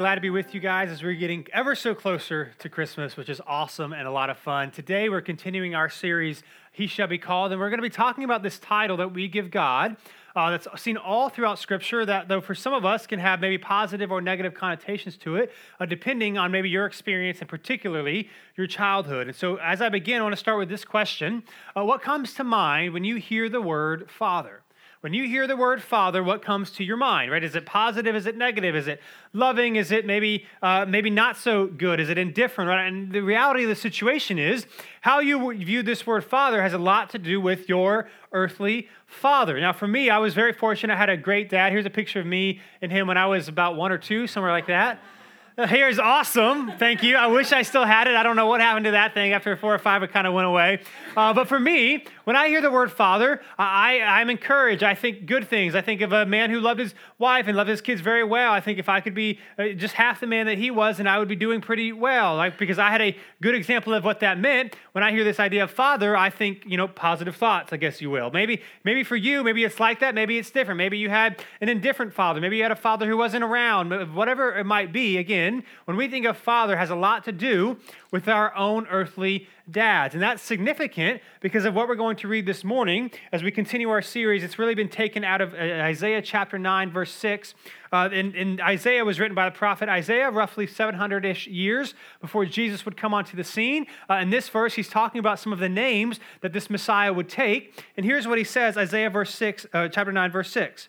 glad to be with you guys as we're getting ever so closer to Christmas, which is awesome and a lot of fun. Today, we're continuing our series, He Shall Be Called, and we're going to be talking about this title that we give God. Uh, that's seen all throughout Scripture, that though for some of us can have maybe positive or negative connotations to it, uh, depending on maybe your experience and particularly your childhood. And so, as I begin, I want to start with this question uh, What comes to mind when you hear the word Father? When you hear the word father, what comes to your mind, right? Is it positive? Is it negative? Is it loving? Is it maybe uh, maybe not so good? Is it indifferent? Right? And the reality of the situation is how you view this word father has a lot to do with your earthly father. Now, for me, I was very fortunate. I had a great dad. Here's a picture of me and him when I was about one or two, somewhere like that. Hair is awesome. Thank you. I wish I still had it. I don't know what happened to that thing. After four or five, it kind of went away. Uh, but for me, when I hear the word father, I, I'm encouraged. I think good things. I think of a man who loved his wife and loved his kids very well. I think if I could be uh, just half the man that he was, and I would be doing pretty well. Like, because I had a good example of what that meant. When I hear this idea of father, I think, you know, positive thoughts, I guess you will. Maybe, maybe for you, maybe it's like that. Maybe it's different. Maybe you had an indifferent father. Maybe you had a father who wasn't around. Whatever it might be, again, when we think of father, has a lot to do with our own earthly dads. And that's significant because of what we're going to read this morning as we continue our series. It's really been taken out of uh, Isaiah chapter 9, verse 6. Uh, and, and, Isaiah was written by the prophet Isaiah roughly 700 ish years before Jesus would come onto the scene. Uh, in this verse, he's talking about some of the names that this Messiah would take. And here's what he says Isaiah verse 6, uh, chapter 9, verse 6.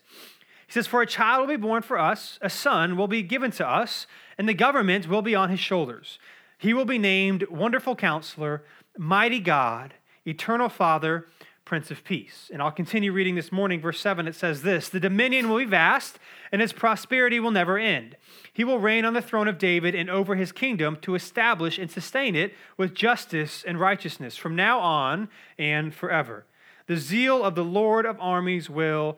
He says, For a child will be born for us, a son will be given to us and the government will be on his shoulders. He will be named Wonderful Counselor, Mighty God, Eternal Father, Prince of Peace. And I'll continue reading this morning, verse 7. It says this The dominion will be vast, and his prosperity will never end. He will reign on the throne of David and over his kingdom to establish and sustain it with justice and righteousness from now on and forever. The zeal of the Lord of armies will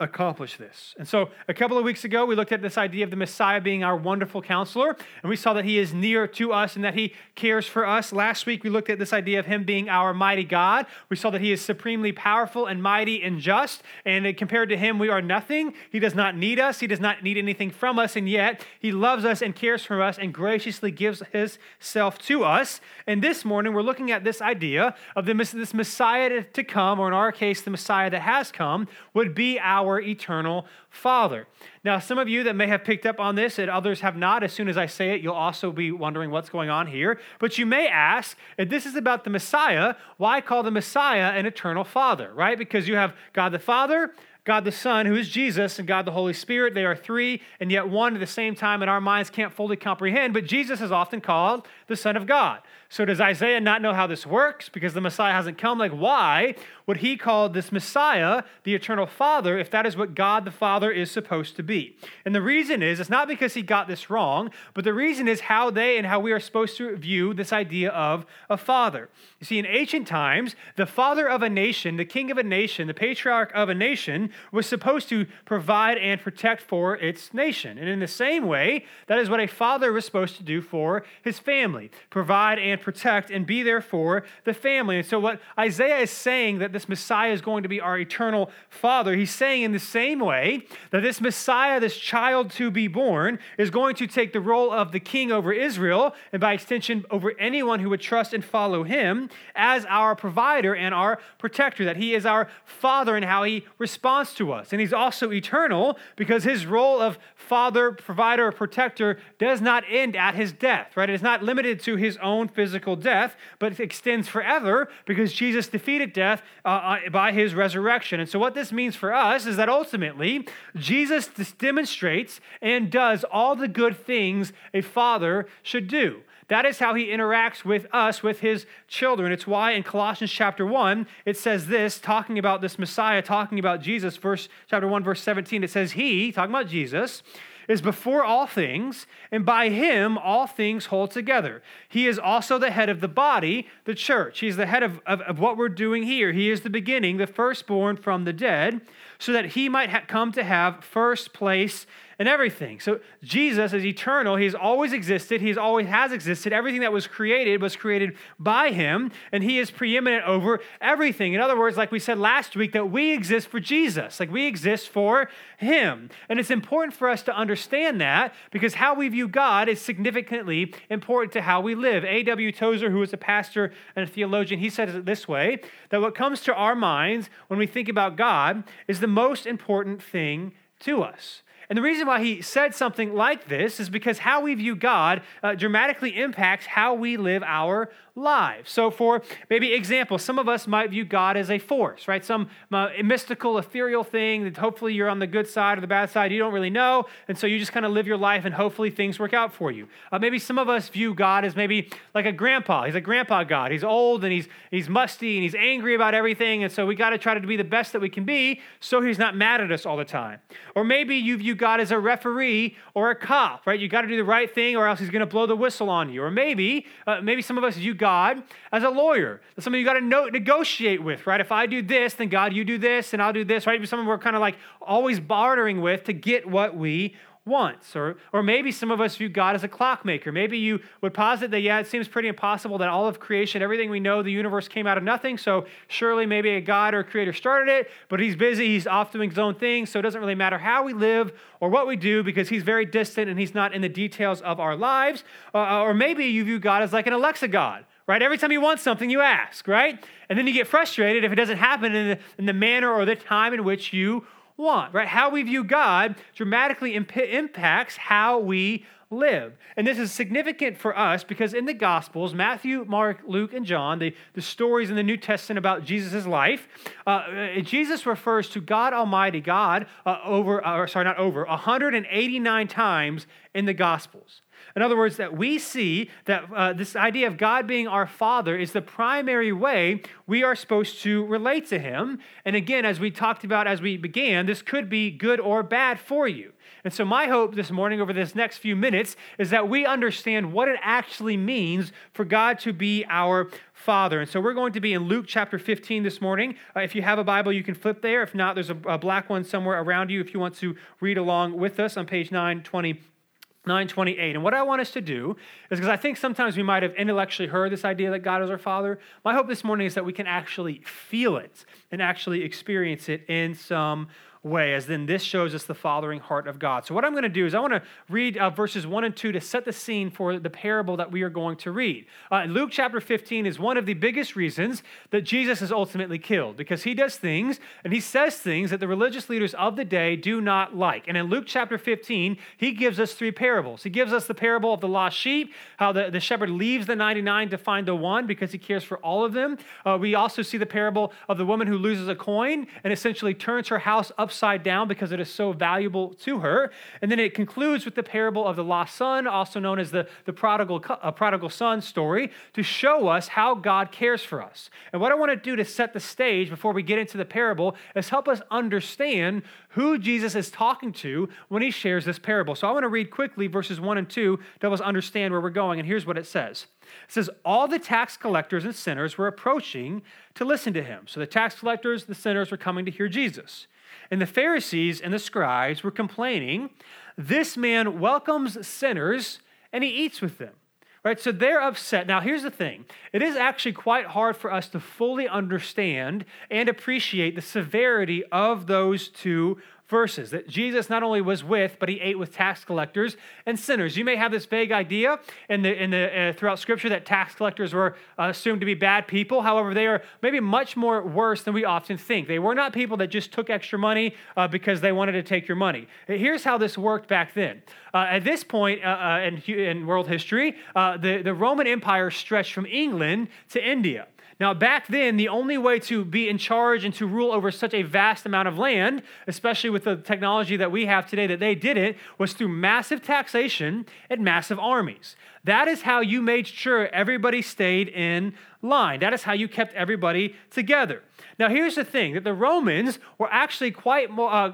accomplish this. And so, a couple of weeks ago, we looked at this idea of the Messiah being our wonderful counselor, and we saw that he is near to us and that he cares for us. Last week, we looked at this idea of him being our mighty God. We saw that he is supremely powerful and mighty and just, and compared to him, we are nothing. He does not need us, he does not need anything from us, and yet he loves us and cares for us and graciously gives his self to us. And this morning, we're looking at this idea of the, this Messiah to come, or in our case, the Messiah that has come, would be our our eternal Father. Now, some of you that may have picked up on this and others have not, as soon as I say it, you'll also be wondering what's going on here. But you may ask, if this is about the Messiah, why call the Messiah an eternal Father, right? Because you have God the Father, God the Son, who is Jesus, and God the Holy Spirit. They are three and yet one at the same time, and our minds can't fully comprehend. But Jesus is often called the Son of God. So does Isaiah not know how this works because the Messiah hasn't come? Like, why would he call this Messiah the eternal Father if that is what God the Father is supposed to be? And the reason is, it's not because he got this wrong, but the reason is how they and how we are supposed to view this idea of a father. You see, in ancient times, the father of a nation, the king of a nation, the patriarch of a nation, was supposed to provide and protect for its nation. And in the same way, that is what a father was supposed to do for his family provide and protect and be there for the family. And so, what Isaiah is saying that this Messiah is going to be our eternal Father, he's saying in the same way that this Messiah, this child to be born, is going to take the role of the king over Israel, and by extension, over anyone who would trust and follow him as our provider and our protector, that he is our Father and how he responds to us. And he's also eternal because his role of Father, provider, protector does not end at his death, right? It is not limited to his own physical physical death, but extends forever because Jesus defeated death uh, uh, by his resurrection. And so, what this means for us is that ultimately, Jesus demonstrates and does all the good things a father should do. That is how he interacts with us, with his children. It's why in Colossians chapter 1, it says this, talking about this Messiah, talking about Jesus, verse chapter 1, verse 17, it says, He, talking about Jesus, is before all things, and by him all things hold together. He is also the head of the body, the church. He's the head of, of, of what we're doing here. He is the beginning, the firstborn from the dead so that he might ha- come to have first place and everything. So Jesus is eternal. He's always existed. He's always has existed. Everything that was created was created by him, and he is preeminent over everything. In other words, like we said last week, that we exist for Jesus. Like we exist for him. And it's important for us to understand that because how we view God is significantly important to how we live. A.W. Tozer, who is a pastor and a theologian, he says it this way that what comes to our minds when we think about God is the most important thing to us. And the reason why he said something like this is because how we view God uh, dramatically impacts how we live our lives. So, for maybe example, some of us might view God as a force, right? Some uh, mystical, ethereal thing that hopefully you're on the good side or the bad side. You don't really know. And so you just kind of live your life and hopefully things work out for you. Uh, maybe some of us view God as maybe like a grandpa. He's a grandpa God. He's old and he's, he's musty and he's angry about everything. And so we got to try to be the best that we can be so he's not mad at us all the time. Or maybe you view God as a referee or a cop, right? You got to do the right thing or else he's going to blow the whistle on you. Or maybe, uh, maybe some of us view God as a lawyer. That's somebody you got to no- negotiate with, right? If I do this, then God, you do this, and I'll do this, right? Someone we're kind of like always bartering with to get what we wants. Or, or maybe some of us view God as a clockmaker. Maybe you would posit that, yeah, it seems pretty impossible that all of creation, everything we know, the universe came out of nothing. So surely maybe a God or a creator started it, but he's busy, he's off doing his own thing. So it doesn't really matter how we live or what we do because he's very distant and he's not in the details of our lives. Uh, or maybe you view God as like an Alexa God right? Every time you want something, you ask, right? And then you get frustrated if it doesn't happen in the, in the manner or the time in which you want, right? How we view God dramatically imp- impacts how we live. And this is significant for us because in the Gospels, Matthew, Mark, Luke, and John, the, the stories in the New Testament about Jesus' life, uh, uh Jesus refers to God Almighty, God, uh, over, uh, or sorry, not over, 189 times in the Gospels. In other words, that we see that uh, this idea of God being our Father is the primary way we are supposed to relate to Him. And again, as we talked about as we began, this could be good or bad for you. And so, my hope this morning over this next few minutes is that we understand what it actually means for God to be our Father. And so, we're going to be in Luke chapter 15 this morning. Uh, if you have a Bible, you can flip there. If not, there's a, a black one somewhere around you if you want to read along with us on page 920 928. And what I want us to do is because I think sometimes we might have intellectually heard this idea that God is our Father. My hope this morning is that we can actually feel it and actually experience it in some way, as then this shows us the fathering heart of God. So, what I'm going to do is I want to read uh, verses 1 and 2 to set the scene for the parable that we are going to read. Uh, Luke chapter 15 is one of the biggest reasons that Jesus is ultimately killed because he does things and he says things that the religious leaders of the day do not like. And in Luke chapter 15, he gives us three parables. He gives us the parable of the lost sheep, how the, the shepherd leaves the 99 to find the one because he cares for all of them. Uh, we also see the parable of the woman who loses a coin and essentially turns her house up upside down because it is so valuable to her. And then it concludes with the parable of the lost son, also known as the, the prodigal, uh, prodigal son story, to show us how God cares for us. And what I want to do to set the stage before we get into the parable is help us understand who Jesus is talking to when he shares this parable. So I want to read quickly verses 1 and 2 to help us understand where we're going. And here's what it says. It says, All the tax collectors and sinners were approaching to listen to him. So the tax collectors, the sinners were coming to hear Jesus. And the Pharisees and the scribes were complaining, This man welcomes sinners and he eats with them. Right? So they're upset. Now, here's the thing it is actually quite hard for us to fully understand and appreciate the severity of those two verses that Jesus not only was with, but he ate with tax collectors and sinners. You may have this vague idea in the, in the, uh, throughout Scripture that tax collectors were uh, assumed to be bad people. However, they are maybe much more worse than we often think. They were not people that just took extra money uh, because they wanted to take your money. Here's how this worked back then. Uh, at this point uh, uh, in, in world history, the, the Roman Empire stretched from England to India. Now, back then, the only way to be in charge and to rule over such a vast amount of land, especially with the technology that we have today that they didn't, was through massive taxation and massive armies. That is how you made sure everybody stayed in line. That is how you kept everybody together. Now, here's the thing that the Romans were actually quite more, uh,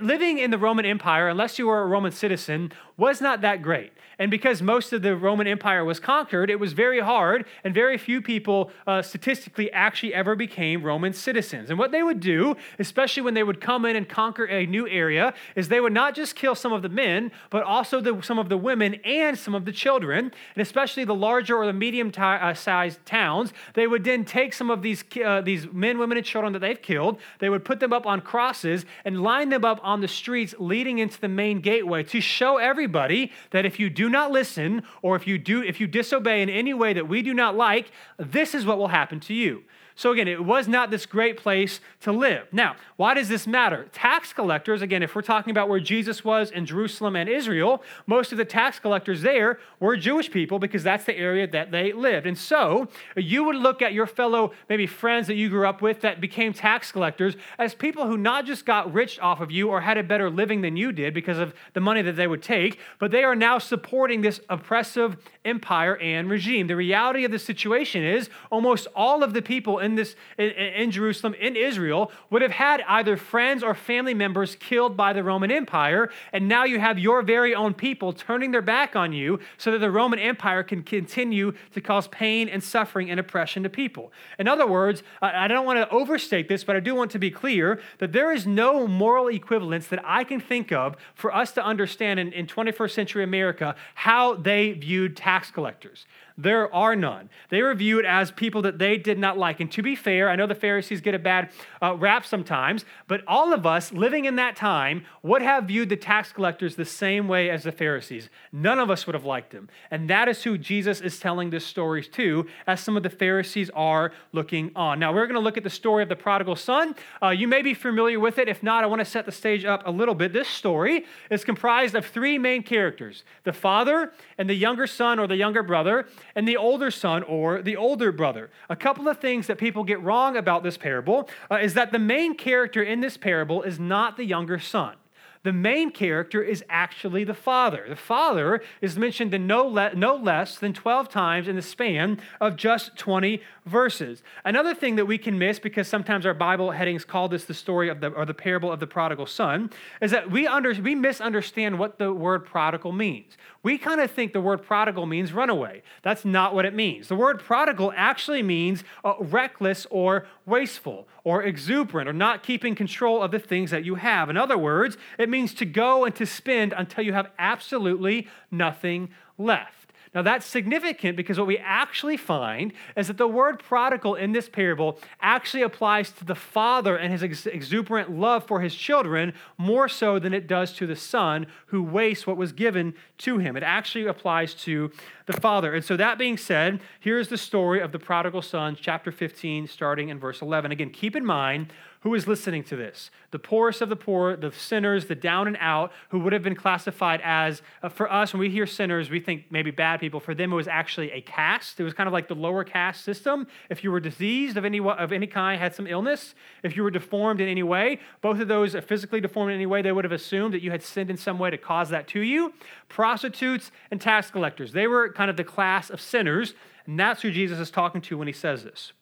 living in the Roman Empire, unless you were a Roman citizen, was not that great. And because most of the Roman Empire was conquered, it was very hard, and very few people uh, statistically actually ever became Roman citizens. And what they would do, especially when they would come in and conquer a new area, is they would not just kill some of the men, but also the, some of the women and some of the children, and especially the larger or the medium t- uh, sized towns. They would then take some of these, uh, these men, women, and children that they've killed, they would put them up on crosses and line them up on the streets leading into the main gateway to show everybody that if you do not listen, or if you do, if you disobey in any way that we do not like, this is what will happen to you. So again, it was not this great place to live. Now, why does this matter? Tax collectors, again, if we're talking about where Jesus was in Jerusalem and Israel, most of the tax collectors there were Jewish people because that's the area that they lived. And so you would look at your fellow, maybe friends that you grew up with that became tax collectors as people who not just got rich off of you or had a better living than you did because of the money that they would take, but they are now supporting this oppressive empire and regime. The reality of the situation is almost all of the people in this in, in, Jerusalem, in Israel, would have had either friends or family members killed by the Roman Empire, and now you have your very own people turning their back on you so that the Roman Empire can continue to cause pain and suffering and oppression to people. In other words, I, don't want to overstate this, but I do want to be clear that there is no moral equivalence that I can think of for us to understand in, in 21st century America how they viewed tax collectors. There are none. They were viewed as people that they did not like. And to be fair, I know the Pharisees get a bad uh, rap sometimes, but all of us living in that time would have viewed the tax collectors the same way as the Pharisees. None of us would have liked them. And that is who Jesus is telling this story to, as some of the Pharisees are looking on. Now, we're going to look at the story of the prodigal son. Uh, you may be familiar with it. If not, I want to set the stage up a little bit. This story is comprised of three main characters the father and the younger son or the younger brother and the older son or the older brother. A couple of things that people get wrong about this parable uh, is that the main character in this parable is not the younger son the main character is actually the father. The father is mentioned in no, le- no less than 12 times in the span of just 20 verses. Another thing that we can miss, because sometimes our Bible headings call this the story of the, or the parable of the prodigal son, is that we, under, we misunderstand what the word prodigal means. We kind of think the word prodigal means runaway. That's not what it means. The word prodigal actually means uh, reckless or wasteful or exuberant or not keeping control of the things that you have. In other words, it means to go and to spend until you have absolutely nothing left. Now, that's significant because what we actually find is that the word prodigal in this parable actually applies to the father and his ex- exuberant love for his children more so than it does to the son who wastes what was given to him. It actually applies to the father. And so, that being said, here's the story of the prodigal son, chapter 15, starting in verse 11. Again, keep in mind who is listening to this? The poorest of the poor, the sinners, the down and out, who would have been classified as, uh, for us, when we hear sinners, we think maybe bad people. For them, it was actually a caste. It was kind of like the lower caste system. If you were diseased of any, of any kind, had some illness, if you were deformed in any way, both of those are physically deformed in any way, they would have assumed that you had sinned in some way to cause that to you. Prostitutes and tax collectors, they were kind of the class of sinners, and that's who Jesus is talking to when he says this.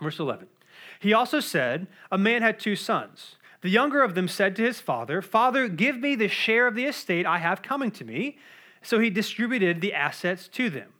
Verse 11. He also said, A man had two sons. The younger of them said to his father, Father, give me the share of the estate I have coming to me. So he distributed the assets to them.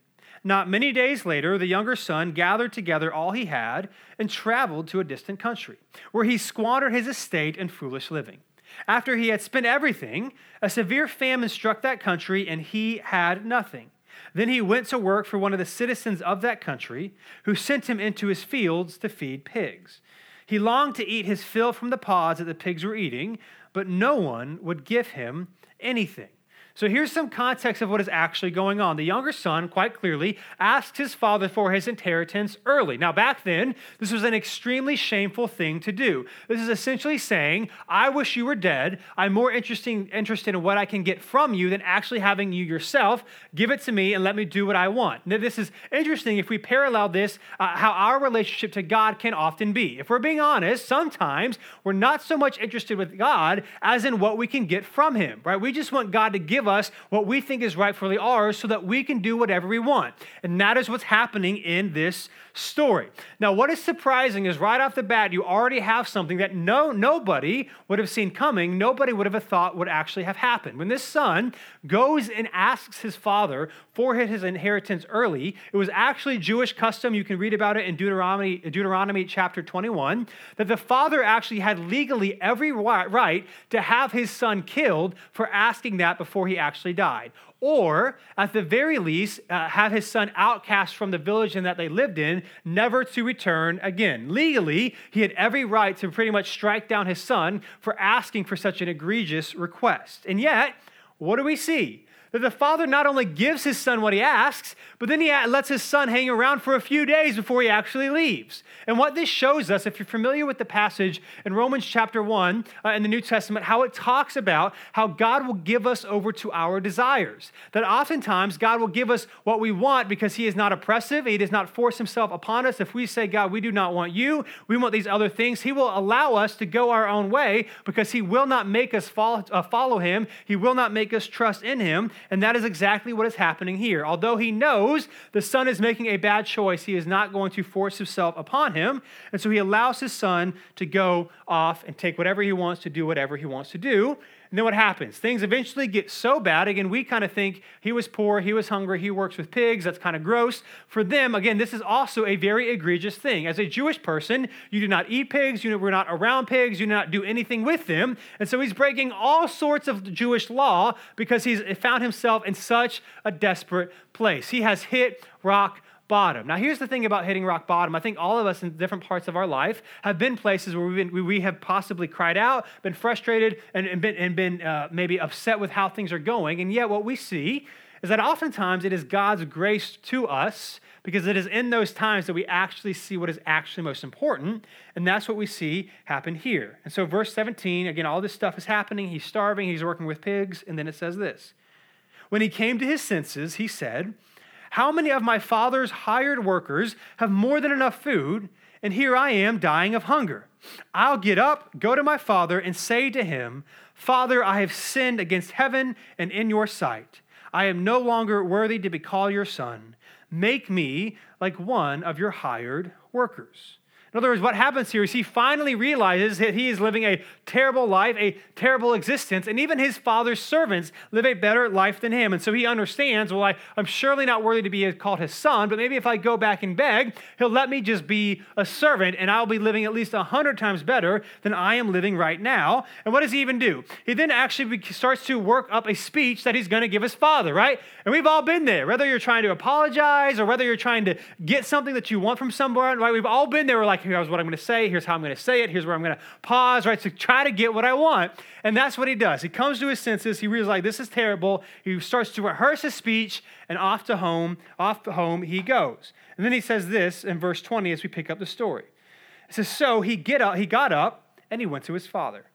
Not many days later, the younger son gathered together all he had and traveled to a distant country, where he squandered his estate in foolish living. After he had spent everything, a severe famine struck that country, and he had nothing. Then he went to work for one of the citizens of that country, who sent him into his fields to feed pigs. He longed to eat his fill from the pods that the pigs were eating, but no one would give him anything. So here's some context of what is actually going on. The younger son, quite clearly, asked his father for his inheritance early. Now, back then, this was an extremely shameful thing to do. This is essentially saying, I wish you were dead. I'm more interesting, interested in what I can get from you than actually having you yourself. Give it to me and let me do what I want. Now, this is interesting if we parallel this, uh, how our relationship to God can often be. If we're being honest, sometimes we're not so much interested with God as in what we can get from Him, right? We just want God to give give us what we think is rightfully ours so that we can do whatever we want. And that is what's happening in this story. Now, what is surprising is right off the bat, you already have something that no, nobody would have seen coming, nobody would have thought would actually have happened. When this son goes and asks his father for his inheritance early, it was actually Jewish custom. You can read about it in Deuteronomy, Deuteronomy chapter 21, that the father actually had legally every right to have his son killed for asking that before he actually died or at the very least, uh, have his son outcast from the village in that they lived in, never to return again. Legally, he had every right to pretty much strike down his son for asking for such an egregious request. And yet, what do we see? That the father not only gives his son what he asks, but then he lets his son hang around for a few days before he actually leaves. And what this shows us, if you're familiar with the passage in Romans chapter 1 uh, in the New Testament, how it talks about how God will give us over to our desires. That oftentimes God will give us what we want because he is not oppressive, he does not force himself upon us. If we say, God, we do not want you, we want these other things, he will allow us to go our own way because he will not make us follow, uh, follow him, he will not make us trust in him. And that is exactly what is happening here. Although he knows the son is making a bad choice, he is not going to force himself upon him. And so he allows his son to go off and take whatever he wants to do, whatever he wants to do. And then what happens? Things eventually get so bad. Again, we kind of think he was poor, he was hungry, he works with pigs. That's kind of gross. For them, again, this is also a very egregious thing. As a Jewish person, you do not eat pigs, you were not around pigs, you do not do anything with them. And so he's breaking all sorts of Jewish law because he's found himself in such a desperate place. He has hit rock bottom. Now, here's the thing about hitting rock bottom. I think all of us in different parts of our life have been places where we've been, we have possibly cried out, been frustrated, and, and been, and been uh, maybe upset with how things are going. And yet, what we see is that oftentimes it is God's grace to us because it is in those times that we actually see what is actually most important. And that's what we see happen here. And so, verse 17, again, all this stuff is happening. He's starving, he's working with pigs. And then it says this When he came to his senses, he said, how many of my father's hired workers have more than enough food, and here I am dying of hunger? I'll get up, go to my father, and say to him, Father, I have sinned against heaven and in your sight. I am no longer worthy to be called your son. Make me like one of your hired workers. In other words, what happens here is he finally realizes that he is living a terrible life, a terrible existence, and even his father's servants live a better life than him. And so he understands, well, I, am surely not worthy to be called his son, but maybe if I go back and beg, he'll let me just be a servant, and I'll be living at least a hundred times better than I am living right now. And what does he even do? He then actually starts to work up a speech that he's going to give his father, right? And we've all been there, whether you're trying to apologize or whether you're trying to get something that you want from someone, right? We've all been there. We're like, here's what I'm going to say. Here's how I'm going to say it. Here's where I'm going to pause, right? To try to get what I want. And that's what he does. He comes to his senses. He realizes, this is terrible. He starts to rehearse his speech, and off to home, off to home he goes. And then he says this in verse 20 as we pick up the story. It says, So he, get up, he got up and he went to his father.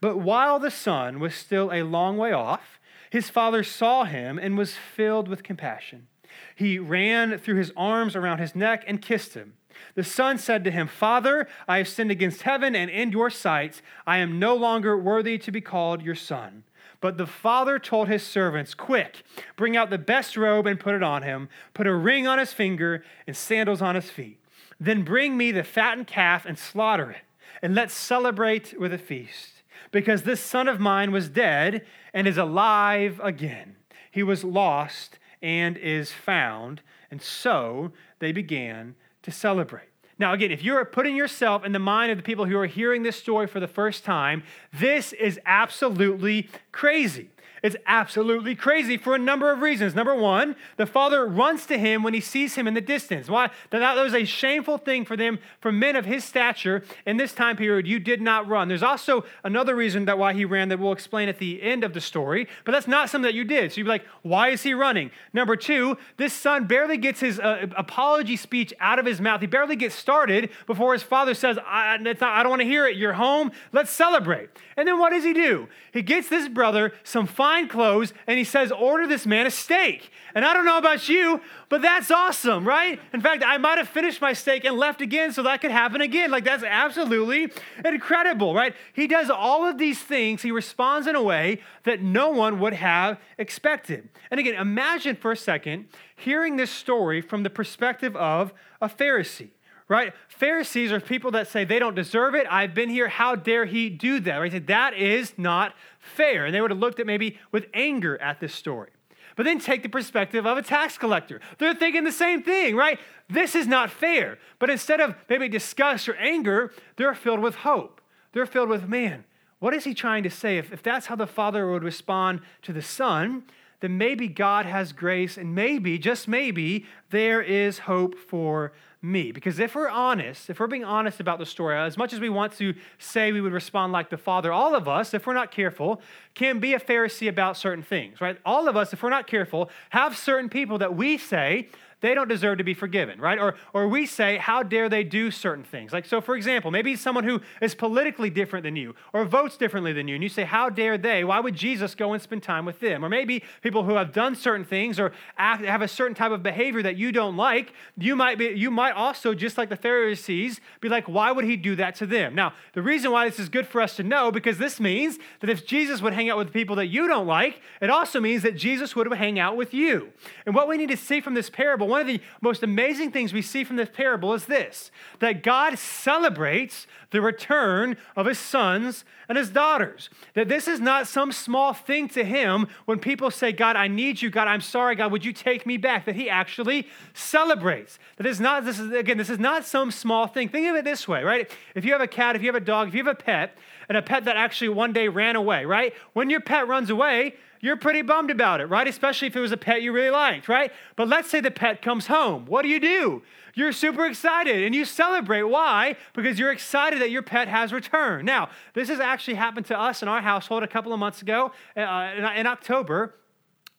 But while the son was still a long way off, his father saw him and was filled with compassion. He ran threw his arms around his neck and kissed him. The son said to him, Father, I have sinned against heaven and in your sight. I am no longer worthy to be called your son. But the father told his servants, Quick, bring out the best robe and put it on him, put a ring on his finger and sandals on his feet. Then bring me the fattened calf and slaughter it, and let's celebrate with a feast. Because this son of mine was dead and is alive again. He was lost and is found. And so they began to celebrate. Now, again, if you're putting yourself in the mind of the people who are hearing this story for the first time, this is absolutely crazy. It's absolutely crazy for a number of reasons. Number one, the father runs to him when he sees him in the distance. Why? That was a shameful thing for them, for men of his stature in this time period. You did not run. There's also another reason that why he ran that we'll explain at the end of the story, but that's not something that you did. So you'd be like, why is he running? Number two, this son barely gets his uh, apology speech out of his mouth. He barely gets started before his father says, I, not, I don't want to hear it. You're home. Let's celebrate. And then what does he do? He gets this brother some fine fine clothes and he says, Order this man a steak. And I don't know about you, but that's awesome, right? In fact, I might have finished my steak and left again so that could happen again. Like, that's absolutely incredible, right? He does all of these things. He responds in a way that no one would have expected. And again, imagine for a second hearing this story from the perspective of a Pharisee right? Pharisees are people that say they don't deserve it. I've been here. How dare he do that? Right? That is not fair. And they would have looked at maybe with anger at this story. But then take the perspective of a tax collector. They're thinking the same thing, right? This is not fair. But instead of maybe disgust or anger, they're filled with hope. They're filled with, man, what is he trying to say? If, if that's how the Father would respond to the Son, then maybe God has grace, and maybe, just maybe, there is hope for me. Because if we're honest, if we're being honest about the story, as much as we want to say we would respond like the Father, all of us, if we're not careful, can be a Pharisee about certain things, right? All of us, if we're not careful, have certain people that we say they don't deserve to be forgiven, right? Or, or we say, how dare they do certain things? Like, so for example, maybe someone who is politically different than you or votes differently than you, and you say, how dare they? Why would Jesus go and spend time with them? Or maybe people who have done certain things or have a certain type of behavior that you don't like, you might, be, you might also, just like the Pharisees, be like, why would he do that to them? Now, the reason why this is good for us to know, because this means that if Jesus would hang out with people that you don't like, it also means that Jesus would hang out with you. And what we need to see from this parable, one of the most amazing things we see from this parable is this that God celebrates the return of his sons and his daughters. That this is not some small thing to him when people say, God, I need you. God, I'm sorry. God, would you take me back? That he actually celebrates. That is not, this is, again, this is not some small thing. Think of it this way, right? If you have a cat, if you have a dog, if you have a pet, and a pet that actually one day ran away, right? When your pet runs away, you're pretty bummed about it, right? Especially if it was a pet you really liked, right? But let's say the pet comes home. What do you do? You're super excited and you celebrate. Why? Because you're excited that your pet has returned. Now, this has actually happened to us in our household a couple of months ago uh, in, in October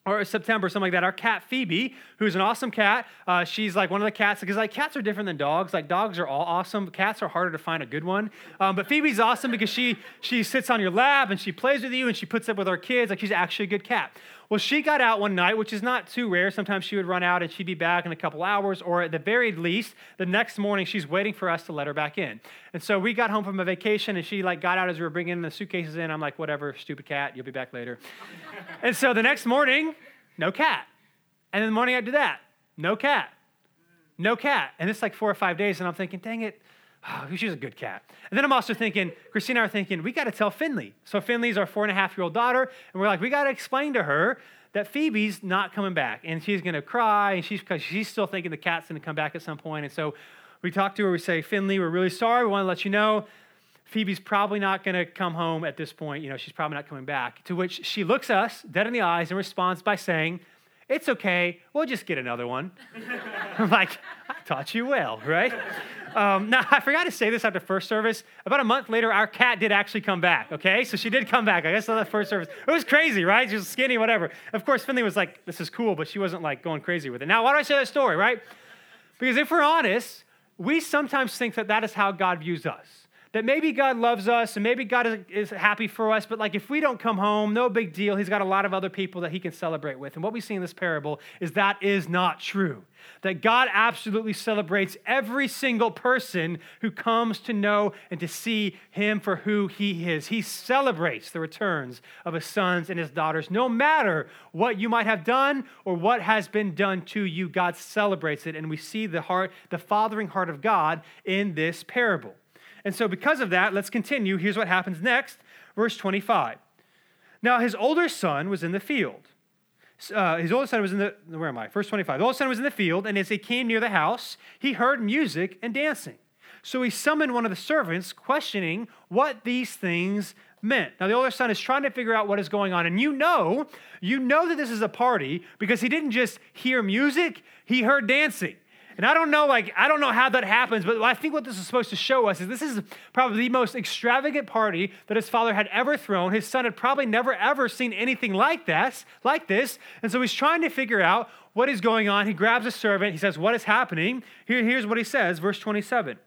or September, something like that. Our cat Phoebe, who's an awesome cat, uh, she's like one of the cats because like cats are different than dogs. Like dogs are all awesome, cats are harder to find a good one. Um, but Phoebe's awesome because she she sits on your lap and she plays with you and she puts up with our kids. Like she's actually a good cat. Well, she got out one night, which is not too rare. Sometimes she would run out and she'd be back in a couple hours, or at the very least, the next morning she's waiting for us to let her back in. And so we got home from a vacation and she like got out as we were bringing the suitcases in. I'm like, whatever, stupid cat, you'll be back later. and so the next morning, no cat. And then the morning after that, no cat. No cat. And it's like four or five days, and I'm thinking, dang it, oh, she's a good cat. And then I'm also thinking, Christina and I are thinking, we got to tell Finley. So Finley's our four and a half year old daughter, and we're like, we got to explain to her that Phoebe's not coming back, and she's going to cry, and she's because she's still thinking the cat's going to come back at some point. And so we talk to her. We say, Finley, we're really sorry. We want to let you know. Phoebe's probably not going to come home at this point. You know, she's probably not coming back. To which she looks us dead in the eyes and responds by saying, It's okay. We'll just get another one. I'm like, taught you well, right? Um, now, I forgot to say this after first service. About a month later, our cat did actually come back, okay? So she did come back. I guess on the first service. It was crazy, right? She was skinny, whatever. Of course, Finley was like, this is cool, but she wasn't like going crazy with it. Now, why do I say that story, right? Because if we're honest, we sometimes think that that is how God views us that maybe God loves us and maybe God is, is, happy for us, but like if we don't come home, no big deal. He's got a lot of other people that he can celebrate with. And what we see in this parable is that is not true. That God absolutely celebrates every single person who comes to know and to see him for who he is. He celebrates the returns of his sons and his daughters, no matter what you might have done or what has been done to you. God celebrates it, and we see the heart, the fathering heart of God in this parable. And so, because of that, let's continue. Here's what happens next, verse 25. Now, his older son was in the field. Uh, his older son was in the, where am I? Verse 25. The older son was in the field, and as he came near the house, he heard music and dancing. So he summoned one of the servants, questioning what these things meant. Now, the older son is trying to figure out what is going on. And you know, you know that this is a party because he didn't just hear music, he heard dancing. And I don't know, like, I don't know how that happens, but I think what this is supposed to show us is this is probably the most extravagant party that his father had ever thrown. His son had probably never ever seen anything like that, like this. And so he's trying to figure out what is going on. He grabs a servant, he says, What is happening? Here, here's what he says, verse 27.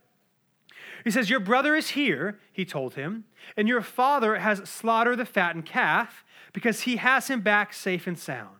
He says, Your brother is here, he told him, and your father has slaughtered the fattened calf because he has him back safe and sound.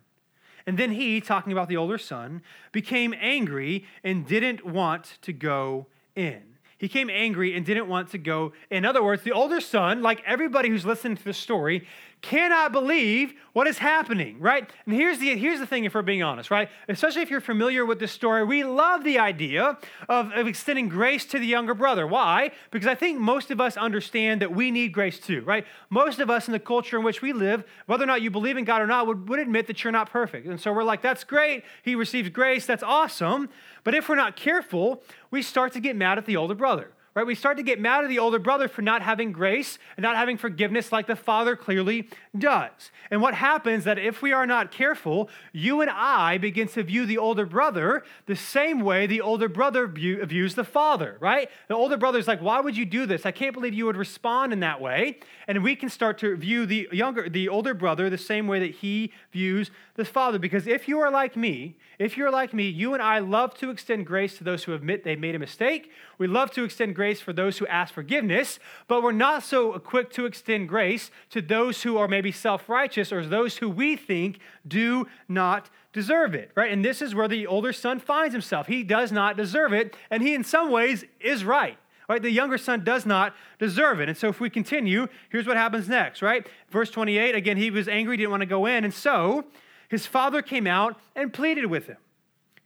And then he, talking about the older son, became angry and didn't want to go in. He came angry and didn't want to go. In other words, the older son, like everybody who's listening to the story, cannot believe what is happening, right? And here's the, here's the thing, if we're being honest, right? Especially if you're familiar with this story, we love the idea of, of extending grace to the younger brother. Why? Because I think most of us understand that we need grace too, right? Most of us in the culture in which we live, whether or not you believe in God or not, would, would admit that you're not perfect. And so we're like, that's great. He receives grace. That's awesome. But if we're not careful, we start to get mad at the older brother right? We start to get mad at the older brother for not having grace and not having forgiveness like the father clearly does. And what happens that if we are not careful, you and I begin to view the older brother the same way the older brother view, views the father, right? The older brother's like, "Why would you do this? I can't believe you would respond in that way." And we can start to view the younger the older brother the same way that he views the father because if you are like me, if you're like me, you and I love to extend grace to those who admit they made a mistake. We love to extend grace for those who ask forgiveness, but we're not so quick to extend grace to those who are maybe self righteous or those who we think do not deserve it, right? And this is where the older son finds himself. He does not deserve it, and he, in some ways, is right. Right? The younger son does not deserve it. And so if we continue, here's what happens next, right? Verse 28, again, he was angry, didn't want to go in. And so his father came out and pleaded with him.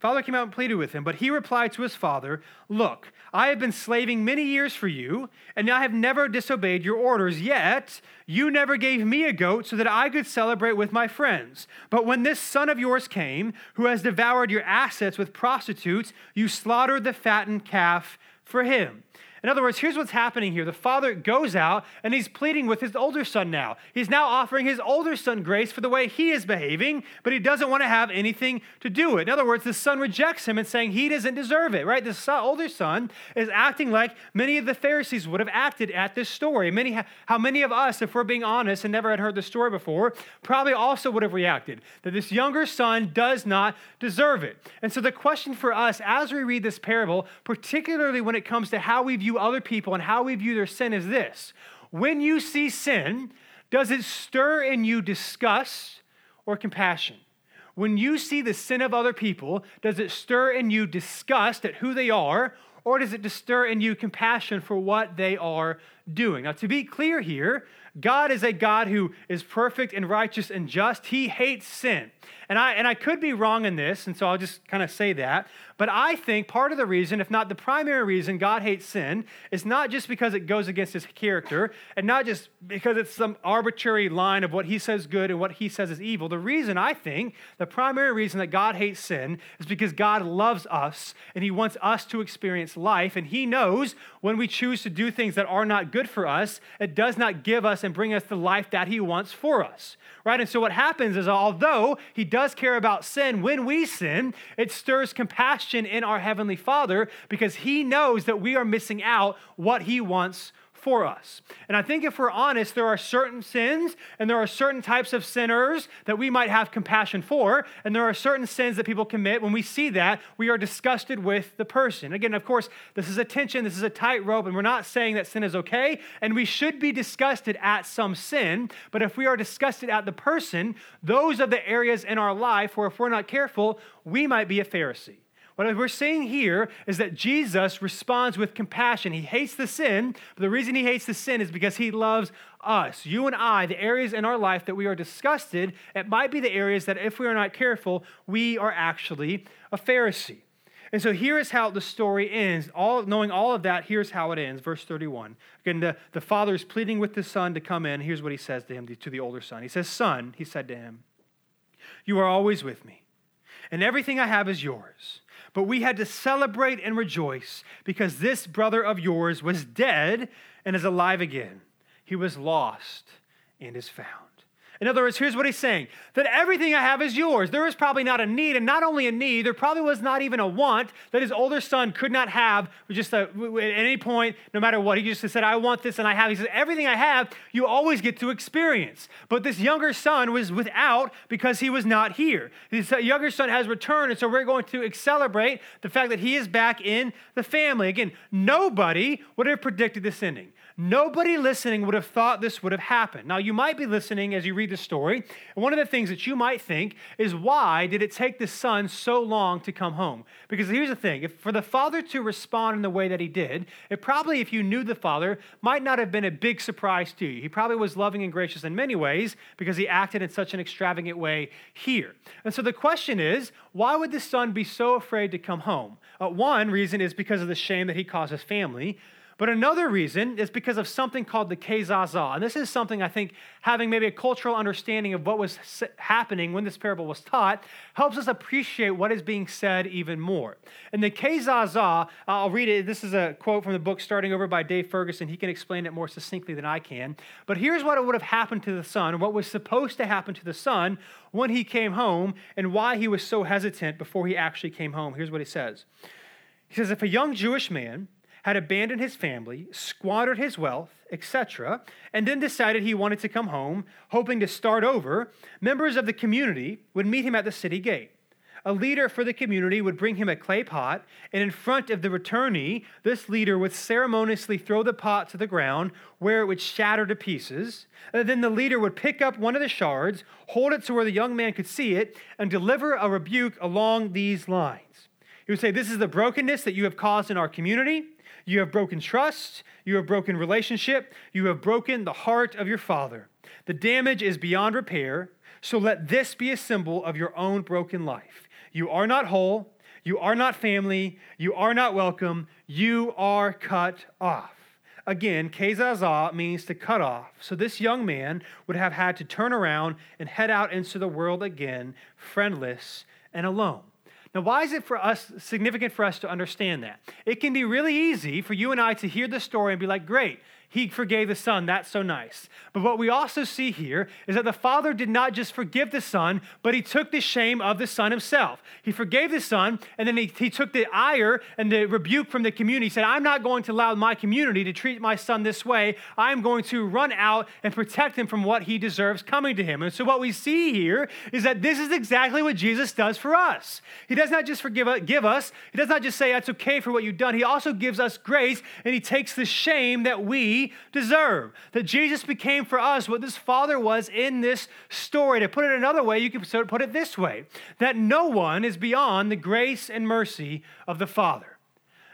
Father came out and pleaded with him, but he replied to his father, Look, I have been slaving many years for you, and I have never disobeyed your orders, yet you never gave me a goat so that I could celebrate with my friends. But when this son of yours came, who has devoured your assets with prostitutes, you slaughtered the fattened calf for him. In other words, here's what's happening here. The father goes out and he's pleading with his older son now. He's now offering his older son grace for the way he is behaving, but he doesn't want to have anything to do with it. In other words, the son rejects him and saying he doesn't deserve it, right? The older son is acting like many of the Pharisees would have acted at this story. Many, how many of us, if we're being honest and never had heard the story before, probably also would have reacted that this younger son does not deserve it. And so the question for us as we read this parable, particularly when it comes to how we view view other people and how we view their sin is this when you see sin, does it stir in you disgust or compassion? When you see the sin of other people, does it stir in you disgust at who they are, or does it stir in you compassion for what they are doing? Now, to be clear here, God is a God who is perfect and righteous and just. He hates sin. And I, and I could be wrong in this, and so I'll just kind of say that. But I think part of the reason, if not the primary reason, God hates sin is not just because it goes against his character and not just because it's some arbitrary line of what he says good and what he says is evil. The reason I think, the primary reason that God hates sin is because God loves us and he wants us to experience life. And he knows when we choose to do things that are not good for us, it does not give us and bring us the life that he wants for us right? And so what happens is, although he does care about sin, when we sin, it stirs compassion in our Heavenly Father because he knows that we are missing out what he wants for us. And I think if we're honest, there are certain sins and there are certain types of sinners that we might have compassion for, and there are certain sins that people commit. When we see that, we are disgusted with the person. Again, of course, this is a tension, this is a tightrope, and we're not saying that sin is okay, and we should be disgusted at some sin, but if we are disgusted at the person, those are the areas in our life where if we're not careful, we might be a Pharisee. What we're saying here is that Jesus responds with compassion. He hates the sin, but the reason he hates the sin is because he loves us. You and I, the areas in our life that we are disgusted, it might be the areas that if we are not careful, we are actually a Pharisee. And so here is how the story ends. All knowing all of that, here's how it ends. Verse 31. Again, the, the father is pleading with the son to come in. Here's what he says to him, to the older son. He says, Son, he said to him, You are always with me, and everything I have is yours. But we had to celebrate and rejoice because this brother of yours was dead and is alive again. He was lost and is found. In other words, here's what he's saying that everything I have is yours. There is probably not a need, and not only a need, there probably was not even a want that his older son could not have just a, at any point, no matter what. He just said, I want this and I have. He said, Everything I have, you always get to experience. But this younger son was without because he was not here. This younger son has returned, and so we're going to celebrate the fact that he is back in the family. Again, nobody would have predicted this ending. Nobody listening would have thought this would have happened. Now, you might be listening as you read the story, and one of the things that you might think is why did it take the son so long to come home? Because here's the thing if for the father to respond in the way that he did, it probably, if you knew the father, might not have been a big surprise to you. He probably was loving and gracious in many ways because he acted in such an extravagant way here. And so the question is why would the son be so afraid to come home? Uh, one reason is because of the shame that he caused his family. But another reason is because of something called the Kezazah. And this is something I think having maybe a cultural understanding of what was happening when this parable was taught helps us appreciate what is being said even more. And the Kezazah, uh, I'll read it. This is a quote from the book starting over by Dave Ferguson. He can explain it more succinctly than I can. But here's what would have happened to the son, what was supposed to happen to the son when he came home, and why he was so hesitant before he actually came home. Here's what he says. He says, If a young Jewish man had abandoned his family, squandered his wealth, etc., and then decided he wanted to come home, hoping to start over, members of the community would meet him at the city gate. A leader for the community would bring him a clay pot, and in front of the returnee, this leader would ceremoniously throw the pot to the ground where it would shatter to pieces. And then the leader would pick up one of the shards, hold it to where the young man could see it, and deliver a rebuke along these lines. He would say, This is the brokenness that you have caused in our community. You have broken trust. You have broken relationship. You have broken the heart of your father. The damage is beyond repair. So let this be a symbol of your own broken life. You are not whole. You are not family. You are not welcome. You are cut off. Again, kezazah means to cut off. So this young man would have had to turn around and head out into the world again, friendless and alone. Now, why is it for us significant for us to understand that? It can be really easy for you and I to hear the story and be like, great, he forgave the son. That's so nice. But what we also see here is that the father did not just forgive the son, but he took the shame of the son himself. He forgave the son, and then he, he took the ire and the rebuke from the community. He said, I'm not going to allow my community to treat my son this way. I'm going to run out and protect him from what he deserves coming to him. And so, what we see here is that this is exactly what Jesus does for us. He does not just forgive give us, he does not just say, That's okay for what you've done. He also gives us grace, and he takes the shame that we deserve. That Jesus became for us what this Father was in this story. To put it another way, you can put it this way that no one is beyond the grace and mercy of the Father.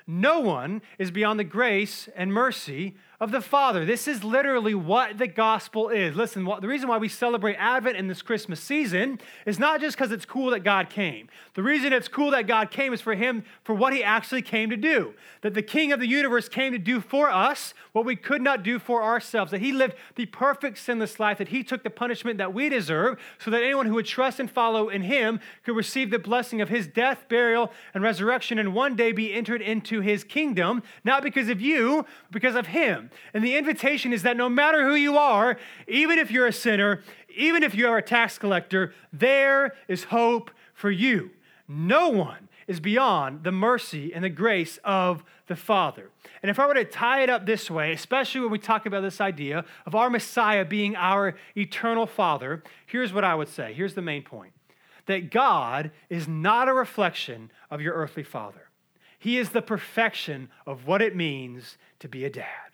No one is beyond the grace and mercy of the Father. This is literally what the gospel is. Listen, the reason why we celebrate Advent in this Christmas season is not just because it's cool that God came. The reason it's cool that God came is for Him, for what He actually came to do. That the King of the universe came to do for us what we could not do for ourselves. That He lived the perfect sinless life, that He took the punishment that we deserve, so that anyone who would trust and follow in Him could receive the blessing of His death, burial, and resurrection, and one day be entered into His kingdom, not because of you, because of And the invitation is that no matter who you are, even if you're a sinner, even if you are a tax collector, there is hope for you. No one is beyond the mercy and the grace of the Father. And if I were to tie it up this way, especially when we talk about this idea of our Messiah being our eternal Father, here's what I would say. Here's the main point that God is not a reflection of your earthly father, He is the perfection of what it means to be a dad.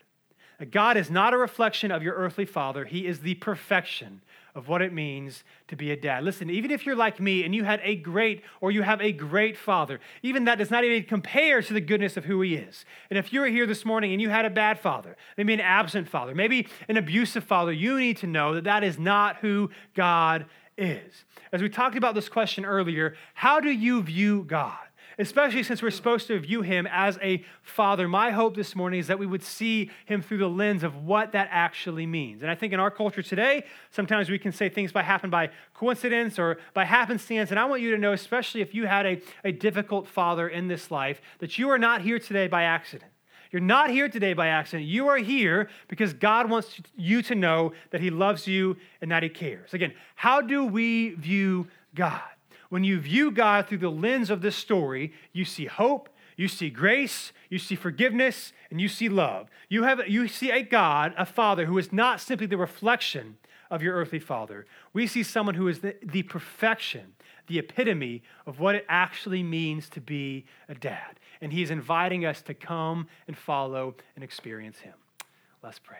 God is not a reflection of your earthly father, He is the perfection of what it means to be a dad. Listen, even if you're like me and you had a great or you have a great father, even that does not even compare to the goodness of who he is. And if you're here this morning and you had a bad father, maybe an absent father, maybe an abusive father, you need to know that that is not who God is. As we talked about this question earlier, how do you view God? Especially since we're supposed to view him as a father. My hope this morning is that we would see him through the lens of what that actually means. And I think in our culture today, sometimes we can say things by happen by coincidence or by happenstance. And I want you to know, especially if you had a, a difficult father in this life, that you are not here today by accident. You're not here today by accident. You are here because God wants you to know that He loves you and that He cares. Again, how do we view God? When you view God through the lens of this story, you see hope, you see grace, you see forgiveness, and you see love. You, have, you see a God, a Father, who is not simply the reflection of your earthly father. We see someone who is the, the perfection, the epitome of what it actually means to be a dad. And he is inviting us to come and follow and experience him. Let's pray.